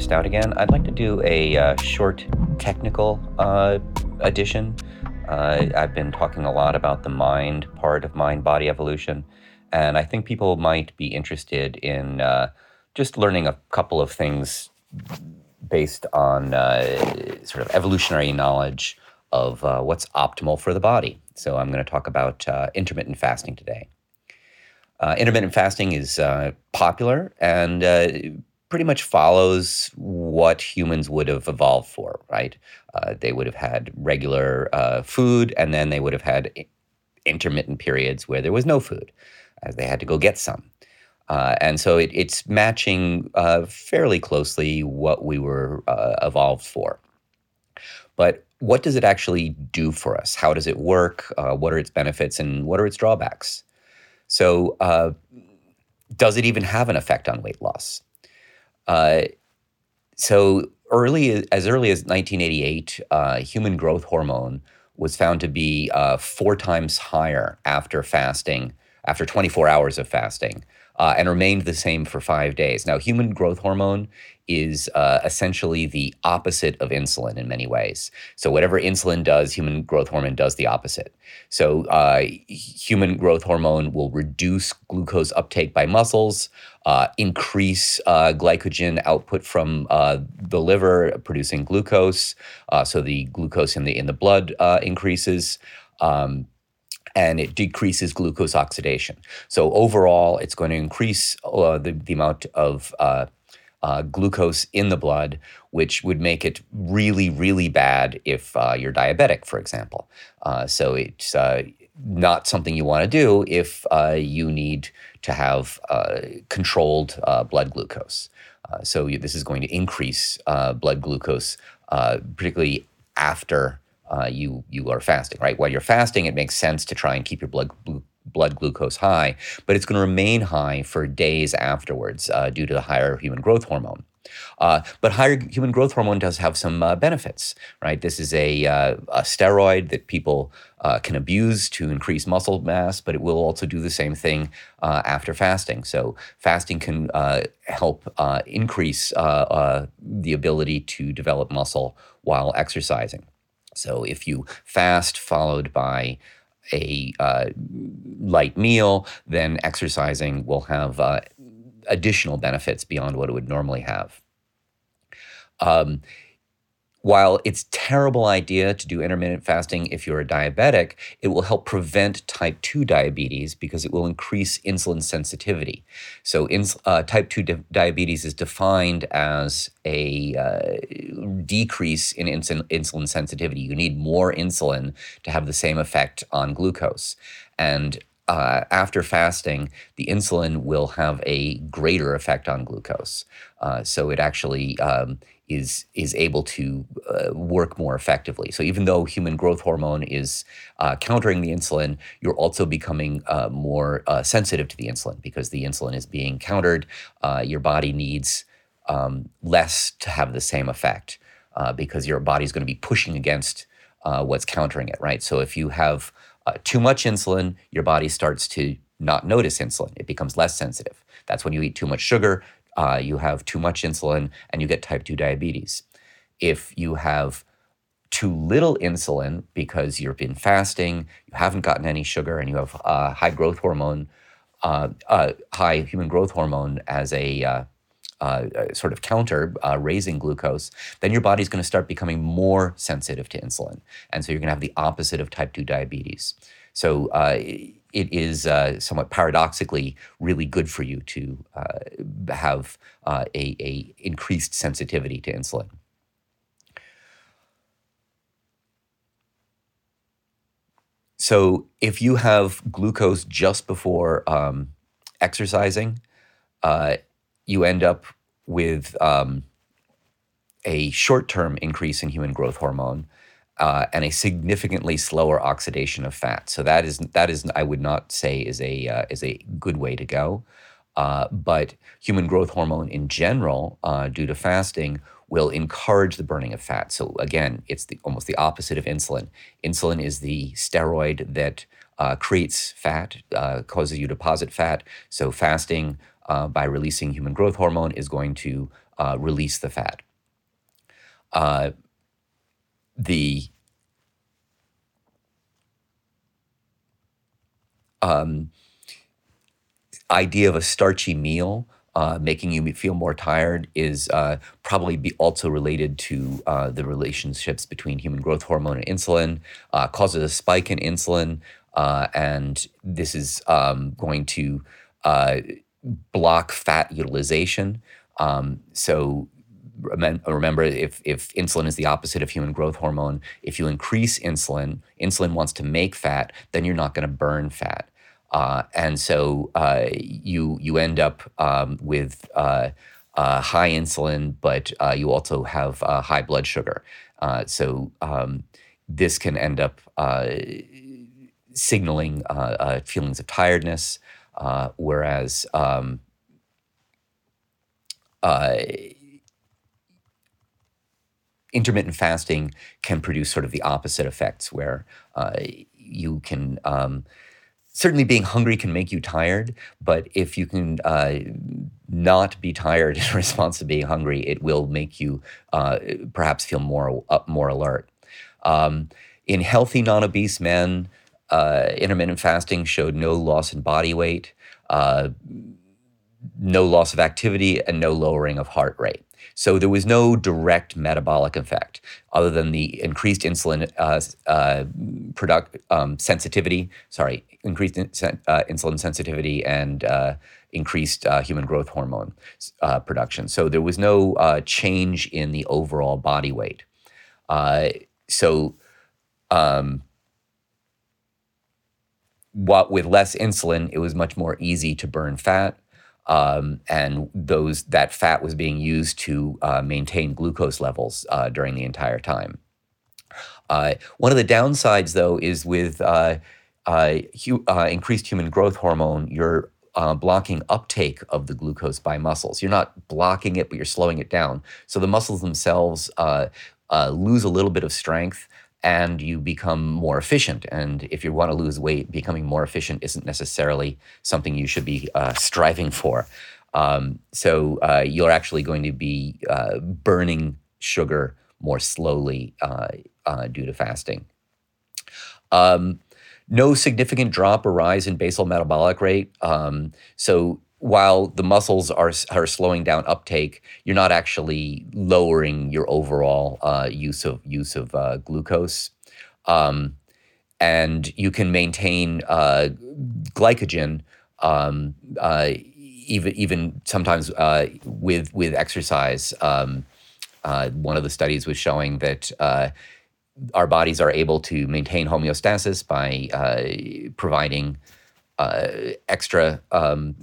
Stout again. I'd like to do a uh, short technical uh, addition. Uh, I've been talking a lot about the mind part of mind body evolution, and I think people might be interested in uh, just learning a couple of things based on uh, sort of evolutionary knowledge of uh, what's optimal for the body. So I'm going to talk about intermittent fasting today. Uh, intermittent fasting is uh, popular and uh, pretty much follows what humans would have evolved for, right? Uh, they would have had regular uh, food and then they would have had intermittent periods where there was no food, as they had to go get some. Uh, and so it, it's matching fairly closely what we were evolved for. But what does it actually do for us? How does it work? what are its benefits and what are its drawbacks? So, uh, does it even have an effect on weight loss? Uh, so, early as early as 1988, uh, human growth hormone was found to be uh, four times higher after fasting, after 24 hours of fasting, uh, and remained the same for five days. Now, human growth hormone is uh, essentially the opposite of insulin in many ways. So, whatever insulin does, human growth hormone does the opposite. So, uh, human growth hormone will reduce glucose uptake by muscles, uh, increase uh, glycogen output from uh, the liver, producing glucose. Uh, so, the glucose in the in the blood increases. Um, and it decreases glucose oxidation. So overall, it's going to increase uh, the, the amount of uh, uh, glucose in the blood, which would make it really, really bad if uh, you're diabetic, for example. Uh, so it's uh, not something you want to do if you need to have controlled blood glucose. so this is going to increase blood glucose, particularly after uh, you you are fasting, right? While you're fasting, it makes sense to try and keep your blood blood glucose high, but it's going to remain high for days afterwards uh, due to the higher human growth hormone. Uh, but higher human growth hormone does have some uh, benefits, right? This is a, uh, a steroid that people uh, can abuse to increase muscle mass, but it will also do the same thing uh, after fasting. So, fasting can uh, help increase the ability to develop muscle while exercising. So if you fast followed by a uh, light meal, then exercising will have uh, additional benefits beyond what it would normally have. Um, while it's terrible idea to do intermittent fasting if you're a diabetic, it will help prevent type 2 diabetes because it will increase insulin sensitivity. So, ins- uh, type 2 di- diabetes is defined as a uh, decrease in insulin, insulin sensitivity. You need more insulin to have the same effect on glucose. And uh, after fasting, the insulin will have a greater effect on glucose. Uh, so it actually um, is is able to uh, work more effectively. So even though human growth hormone is uh, countering the insulin, you're also becoming uh, more uh, sensitive to the insulin because the insulin is being countered. Uh, your body needs um, less to have the same effect uh, because your body is going to be pushing against what's countering it, right? So if you have too much insulin, your body starts to not notice insulin. It becomes less sensitive. That's when you eat too much sugar, uh, you have too much insulin and you get type 2 diabetes. If you have too little insulin because you've been fasting, you haven't gotten any sugar, and you have uh, high growth hormone, uh, uh high human growth hormone as a uh, uh, sort of counter, raising glucose, then your body's going to start becoming more sensitive to insulin. And so you're going to have the opposite of type 2 diabetes. So it is uh, somewhat paradoxically really good for you to uh, have uh, a, a, increased sensitivity to insulin. So if you have glucose just before um, exercising, uh, you end up with um, a short-term increase in human growth hormone uh, and a significantly slower oxidation of fat. So that is that is I would not say is a uh, is a good way to go. Uh, but human growth hormone in general, uh, due to fasting, will encourage the burning of fat. So again, it's the, almost the opposite of insulin. Insulin is the steroid that uh, creates fat, uh, causes you to deposit fat. So fasting by releasing human growth hormone is going to release the fat. Uh, the um, idea of a starchy meal uh, making you feel more tired is uh, probably be also related to uh, the relationships between human growth hormone and insulin, uh, causes a spike in insulin, uh, and this is um, going to uh, block fat utilization. Um, so remember if, if insulin is the opposite of human growth hormone if you increase insulin insulin wants to make fat then you're not going to burn fat uh, and so uh, you you end up um, with uh, uh high insulin, but uh, you also have uh, high blood sugar. so um, this can end up signaling feelings of tiredness, whereas um, intermittent fasting can produce sort of the opposite effects, where you can um, certainly being hungry can make you tired, but if you can uh, not be tired in response to being hungry, it will make you uh, perhaps feel more uh, more alert. Um, in healthy non-obese men, uh, intermittent fasting showed no loss in body weight, uh, no loss of activity, and no lowering of heart rate. So there was no direct metabolic effect other than the increased insulin uh, uh, product um, sensitivity. Sorry, increased in, uh, insulin sensitivity and uh, increased uh, human growth hormone uh, production. So there was no change in the overall body weight. so. Um, what with less insulin, it was much more easy to burn fat um, and those that fat was being used to uh, maintain glucose levels uh, during the entire time. Uh, one of the downsides, though, is with uh, uh, hu- uh, increased human growth hormone, you're blocking uptake of the glucose by muscles. You're not blocking it, but you're slowing it down. So the muscles themselves lose a little bit of strength and you become more efficient. And if you want to lose weight, becoming more efficient isn't necessarily something you should be uh, striving for. Um, so uh, you're actually going to be uh, burning sugar more slowly uh, uh, due to fasting. Um, no significant drop or rise in basal metabolic rate. Um, so while the muscles are, are slowing down uptake, you're not actually lowering your overall uh, use of use of uh, glucose, um, and you can maintain uh, glycogen um, uh, even even sometimes uh, with with exercise. Um, uh, one of the studies was showing that our bodies are able to maintain homeostasis by providing extra um,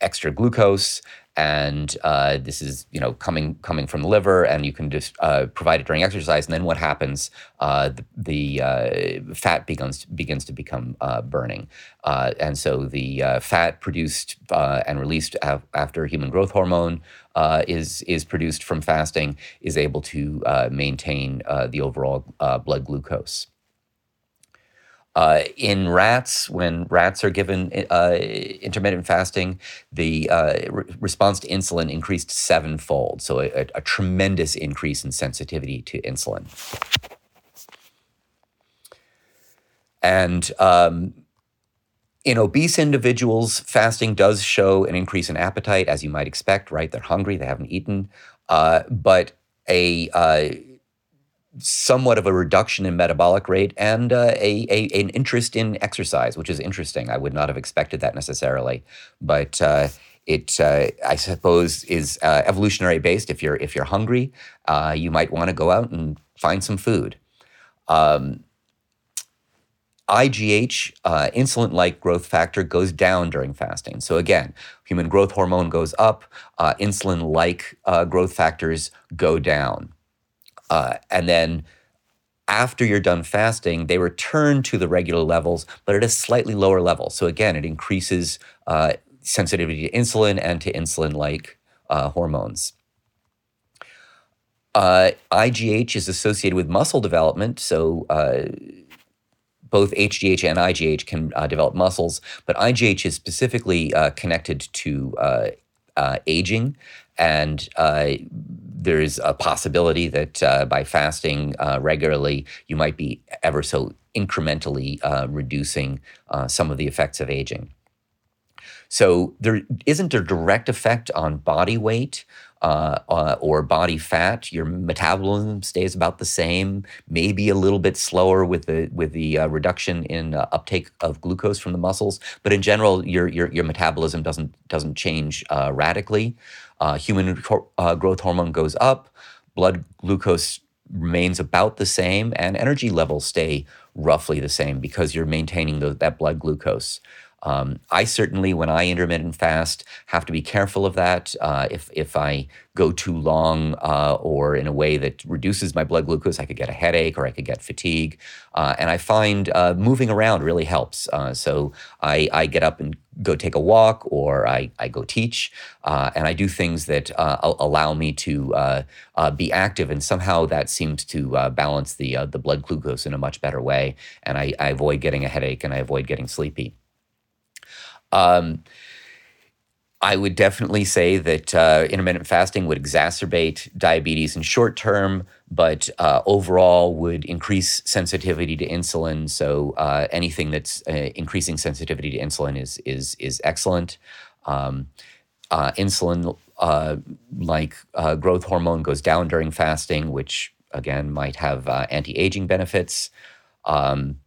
extra glucose and uh, this is you know coming coming from the liver and you can just uh, provide it during exercise. And then what happens uh, the, the uh, fat begins begins to become uh, burning. Uh, and so the fat produced and released af- after human growth hormone is is produced from fasting is able to maintain the overall blood glucose uh, in rats, when rats are given uh, intermittent fasting, the uh, re- response to insulin increased sevenfold. So, a, a, tremendous increase in sensitivity to insulin. And um, in obese individuals, fasting does show an increase in appetite, as you might expect, right? They're hungry, they haven't eaten. Uh, but a uh, somewhat of a reduction in metabolic rate and uh, a, a, an interest in exercise, which is interesting. I would not have expected that necessarily, but uh, it uh, I suppose is uh, evolutionary based. If you're if you're hungry, uh, you might want to go out and find some food. Um, IGH, uh, insulin like growth factor, goes down during fasting. So, again, human growth hormone goes up, insulin like growth factors go down. Uh, and then after you're done fasting, they return to the regular levels, but at a slightly lower level. So again, it increases uh, sensitivity to insulin and to insulin-like uh, hormones. Uh, IGH is associated with muscle development, so uh, both HGH and IGH can uh, develop muscles, but IGH is specifically uh, connected to uh, aging, and uh, there's a possibility that uh, by fasting uh, regularly, you might be ever so incrementally uh, reducing uh, some of the effects of aging. So there isn't a direct effect on body weight uh, uh, or body fat. Your metabolism stays about the same, maybe a little bit slower with the with the uh, reduction in uh, uptake of glucose from the muscles. But in general, your your, your metabolism doesn't doesn't change uh, radically. Uh, human growth hormone goes up. Blood glucose remains about the same, and energy levels stay roughly the same because you're maintaining the, that blood glucose. Um, I certainly, when I intermittent fast, have to be careful of that. Uh, if if I go too long uh, or in a way that reduces my blood glucose, I could get a headache or I could get fatigue. Uh, and I find uh, moving around really helps. Uh, so I, I get up and go take a walk or I, I go teach uh, and I do things that allow me to be active. And somehow that seems to balance the the blood glucose in a much better way. And I, I avoid getting a headache and I avoid getting sleepy. Um, I would definitely say that uh, intermittent fasting would exacerbate diabetes in short term, but uh, overall would increase sensitivity to insulin. So uh, anything that's uh, increasing sensitivity to insulin is is is excellent. Um, uh, insulin, uh, like growth hormone, goes down during fasting, which again might have anti-aging benefits. Um,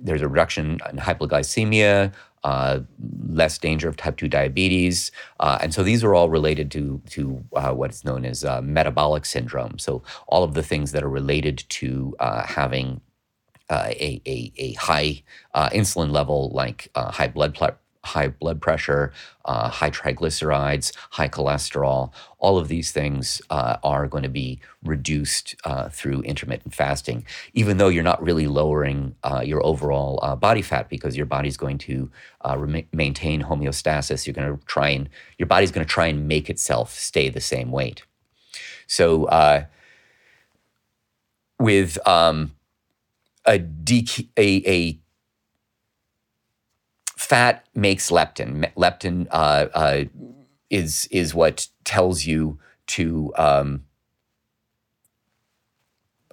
there's a reduction in hypoglycemia, uh, less danger of type 2 diabetes. Uh, and so these are all related to, to uh, what's known as uh, metabolic syndrome. So all of the things that are related to uh, having uh, a, a, a, high insulin level, like high blood high blood pressure, uh, high triglycerides, high cholesterol. All of these things uh, are going to be reduced uh, through intermittent fasting, even though you're not really lowering uh, your overall uh, body fat because your body's going to uh, rem- maintain homeostasis. You're going to try and your body's going to try and make itself stay the same weight. So with um, a, de- a, a fat makes leptin. Leptin uh, uh, is is what tells you to um,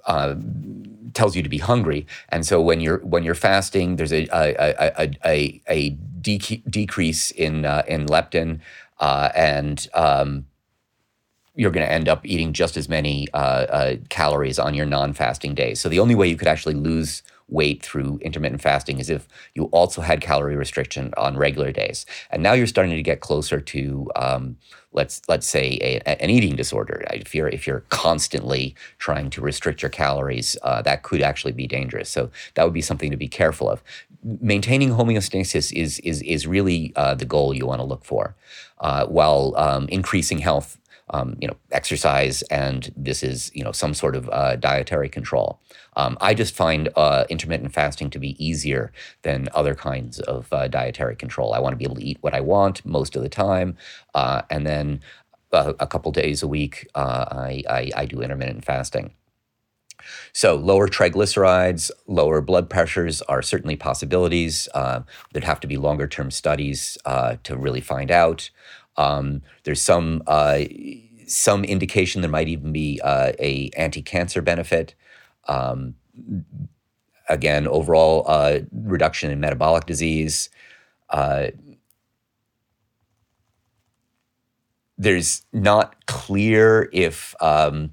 uh, tells you to be hungry. And so when you're when you're fasting, there's a a a a, a decrease in uh, in leptin, uh, and um, you're going to end up eating just as many uh, calories on your non-fasting days. So the only way you could actually lose weight through intermittent fasting is if you also had calorie restriction on regular days. And now you're starting to get closer to um, let's let's say a, an eating disorder. If you're if you're constantly trying to restrict your calories, uh, that could actually be dangerous. So that would be something to be careful of. Maintaining homeostasis is is is really uh, the goal you want to look for, uh, while um, increasing health um, you know, exercise and this is, you know, some sort of uh, dietary control. Um, I just find uh, intermittent fasting to be easier than other kinds of uh, dietary control. I want to be able to eat what I want most of the time, uh, and then a, a, couple days a week uh, I, I, I do intermittent fasting. So, lower triglycerides, lower blood pressures are certainly possibilities. Uh, there'd have to be longer term studies uh, to really find out. Um, there's some uh, some indication there might even be uh, a anti-cancer benefit. Um, again, overall uh, reduction in metabolic disease. Uh, there's not clear if um,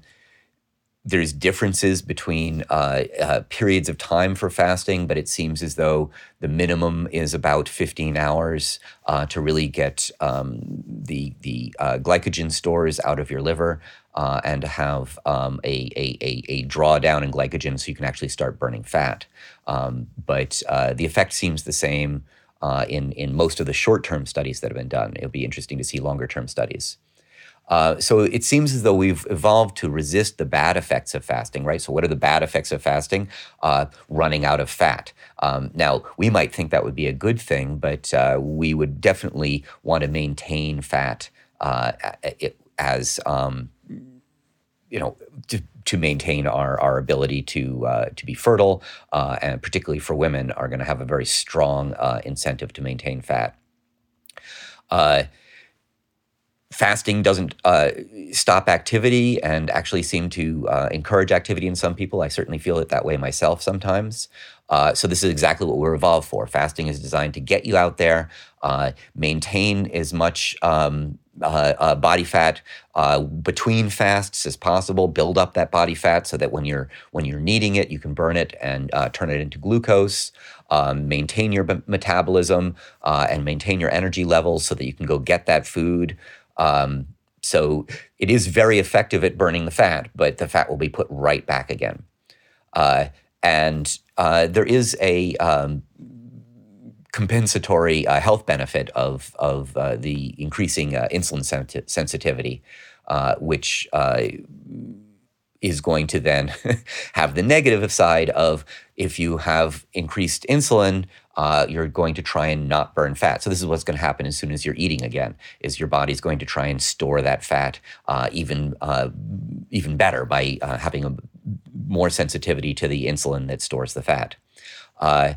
there's differences between uh, uh, periods of time for fasting, but it seems as though the minimum is about 15 hours uh, to really get um, the the uh, glycogen stores out of your liver uh, and to have um, a, a, a, a, drawdown in glycogen so you can actually start burning fat. Um, but uh, the effect seems the same in in most of the short term studies that have been done. It'll be interesting to see longer term studies. Uh, so it seems as though we've evolved to resist the bad effects of fasting, right? So, what are the bad effects of fasting? Uh, running out of fat. Um, now, we might think that would be a good thing, but uh, we would definitely want to maintain fat uh, as, um, you know, to, to, maintain our, our ability to, uh, to be fertile, and particularly for women, are going to have a very strong incentive to maintain fat fasting doesn't uh, stop activity and actually seem to uh, encourage activity in some people. I certainly feel it that way myself sometimes. Uh, so this is exactly what we're evolved for. Fasting is designed to get you out there, uh, maintain as much um, uh, uh, body fat between fasts as possible. Build up that body fat so that when you're when you're needing it, you can burn it and turn it into glucose. Um, maintain your b- metabolism and maintain your energy levels so that you can go get that food. Um, so it is very effective at burning the fat, but the fat will be put right back again. Uh, and uh, there is a um, compensatory uh, health benefit of, of uh, the increasing uh, insulin sensitivity, uh, which is going to then have the negative side of if you have increased insulin, uh, you're going to try and not burn fat. So this is what's going to happen as soon as you're eating again. Is your body's going to try and store that fat uh, even uh, even better by uh, having a more sensitivity to the insulin that stores the fat. Uh,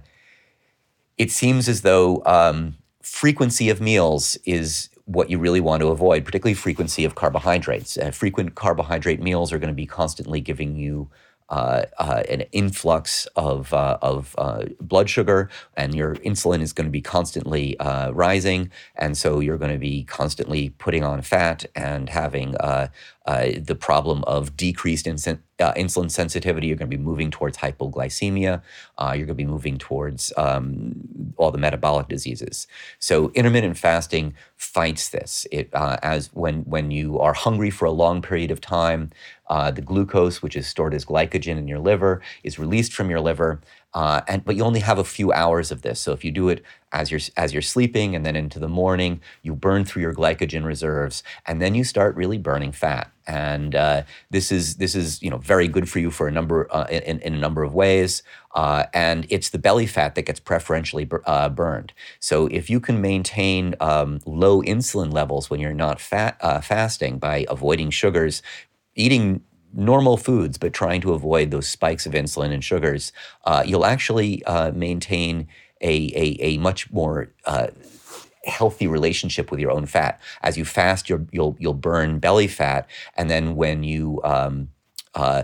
it seems as though um, frequency of meals is what you really want to avoid, particularly frequency of carbohydrates. Uh, frequent carbohydrate meals are going to be constantly giving you uh, uh, an influx of, uh, of uh, blood sugar, and your insulin is going to be constantly uh, rising. And so you're going to be constantly putting on fat and having uh, the problem of decreased insulin, insulin sensitivity. You're going to be moving towards hypoglycemia. you're going to be moving towards um, all the metabolic diseases. So intermittent fasting fights this. It as when when you are hungry for a long period of time, uh, the glucose, which is stored as glycogen in your liver, is released from your liver, uh, and but you only have a few hours of this. So if you do it as you're as you're sleeping and then into the morning, you burn through your glycogen reserves, and then you start really burning fat. And uh, this is this is you know very good for you for a number uh, in, in a number of ways. Uh, and it's the belly fat that gets preferentially uh, burned. So if you can maintain um, low insulin levels when you're not fat, uh, fasting by avoiding sugars, eating normal foods, but trying to avoid those spikes of insulin and sugars, uh, you'll actually maintain a, a, a, much more healthy relationship with your own fat. As you fast, you will you'll burn belly fat, and then when you um, uh,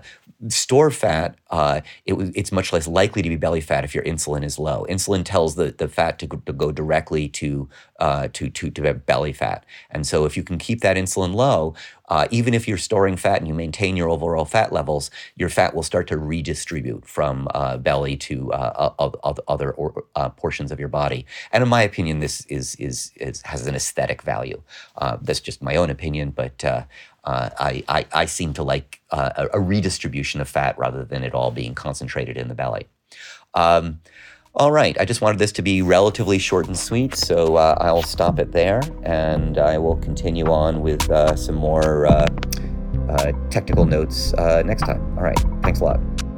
store fat, uh, it, it's much less likely to be belly fat if your insulin is low. Insulin tells the, the fat to, to go directly to, uh, to, to, to belly fat. And so if you can keep that insulin low, uh, even if you're storing fat and you maintain your overall fat levels, your fat will start to redistribute from uh, belly to uh, other or, uh, portions of your body. And in my opinion, this is, is, is has an aesthetic value. That's just my own opinion, but uh, I, I, I, seem to like a, a, redistribution of fat rather than it all being concentrated in the belly. Um, all right, I just wanted this to be relatively short and sweet, so uh, I'll stop it there and I will continue on with uh, some more uh, uh technical notes uh, next time. All right, thanks a lot.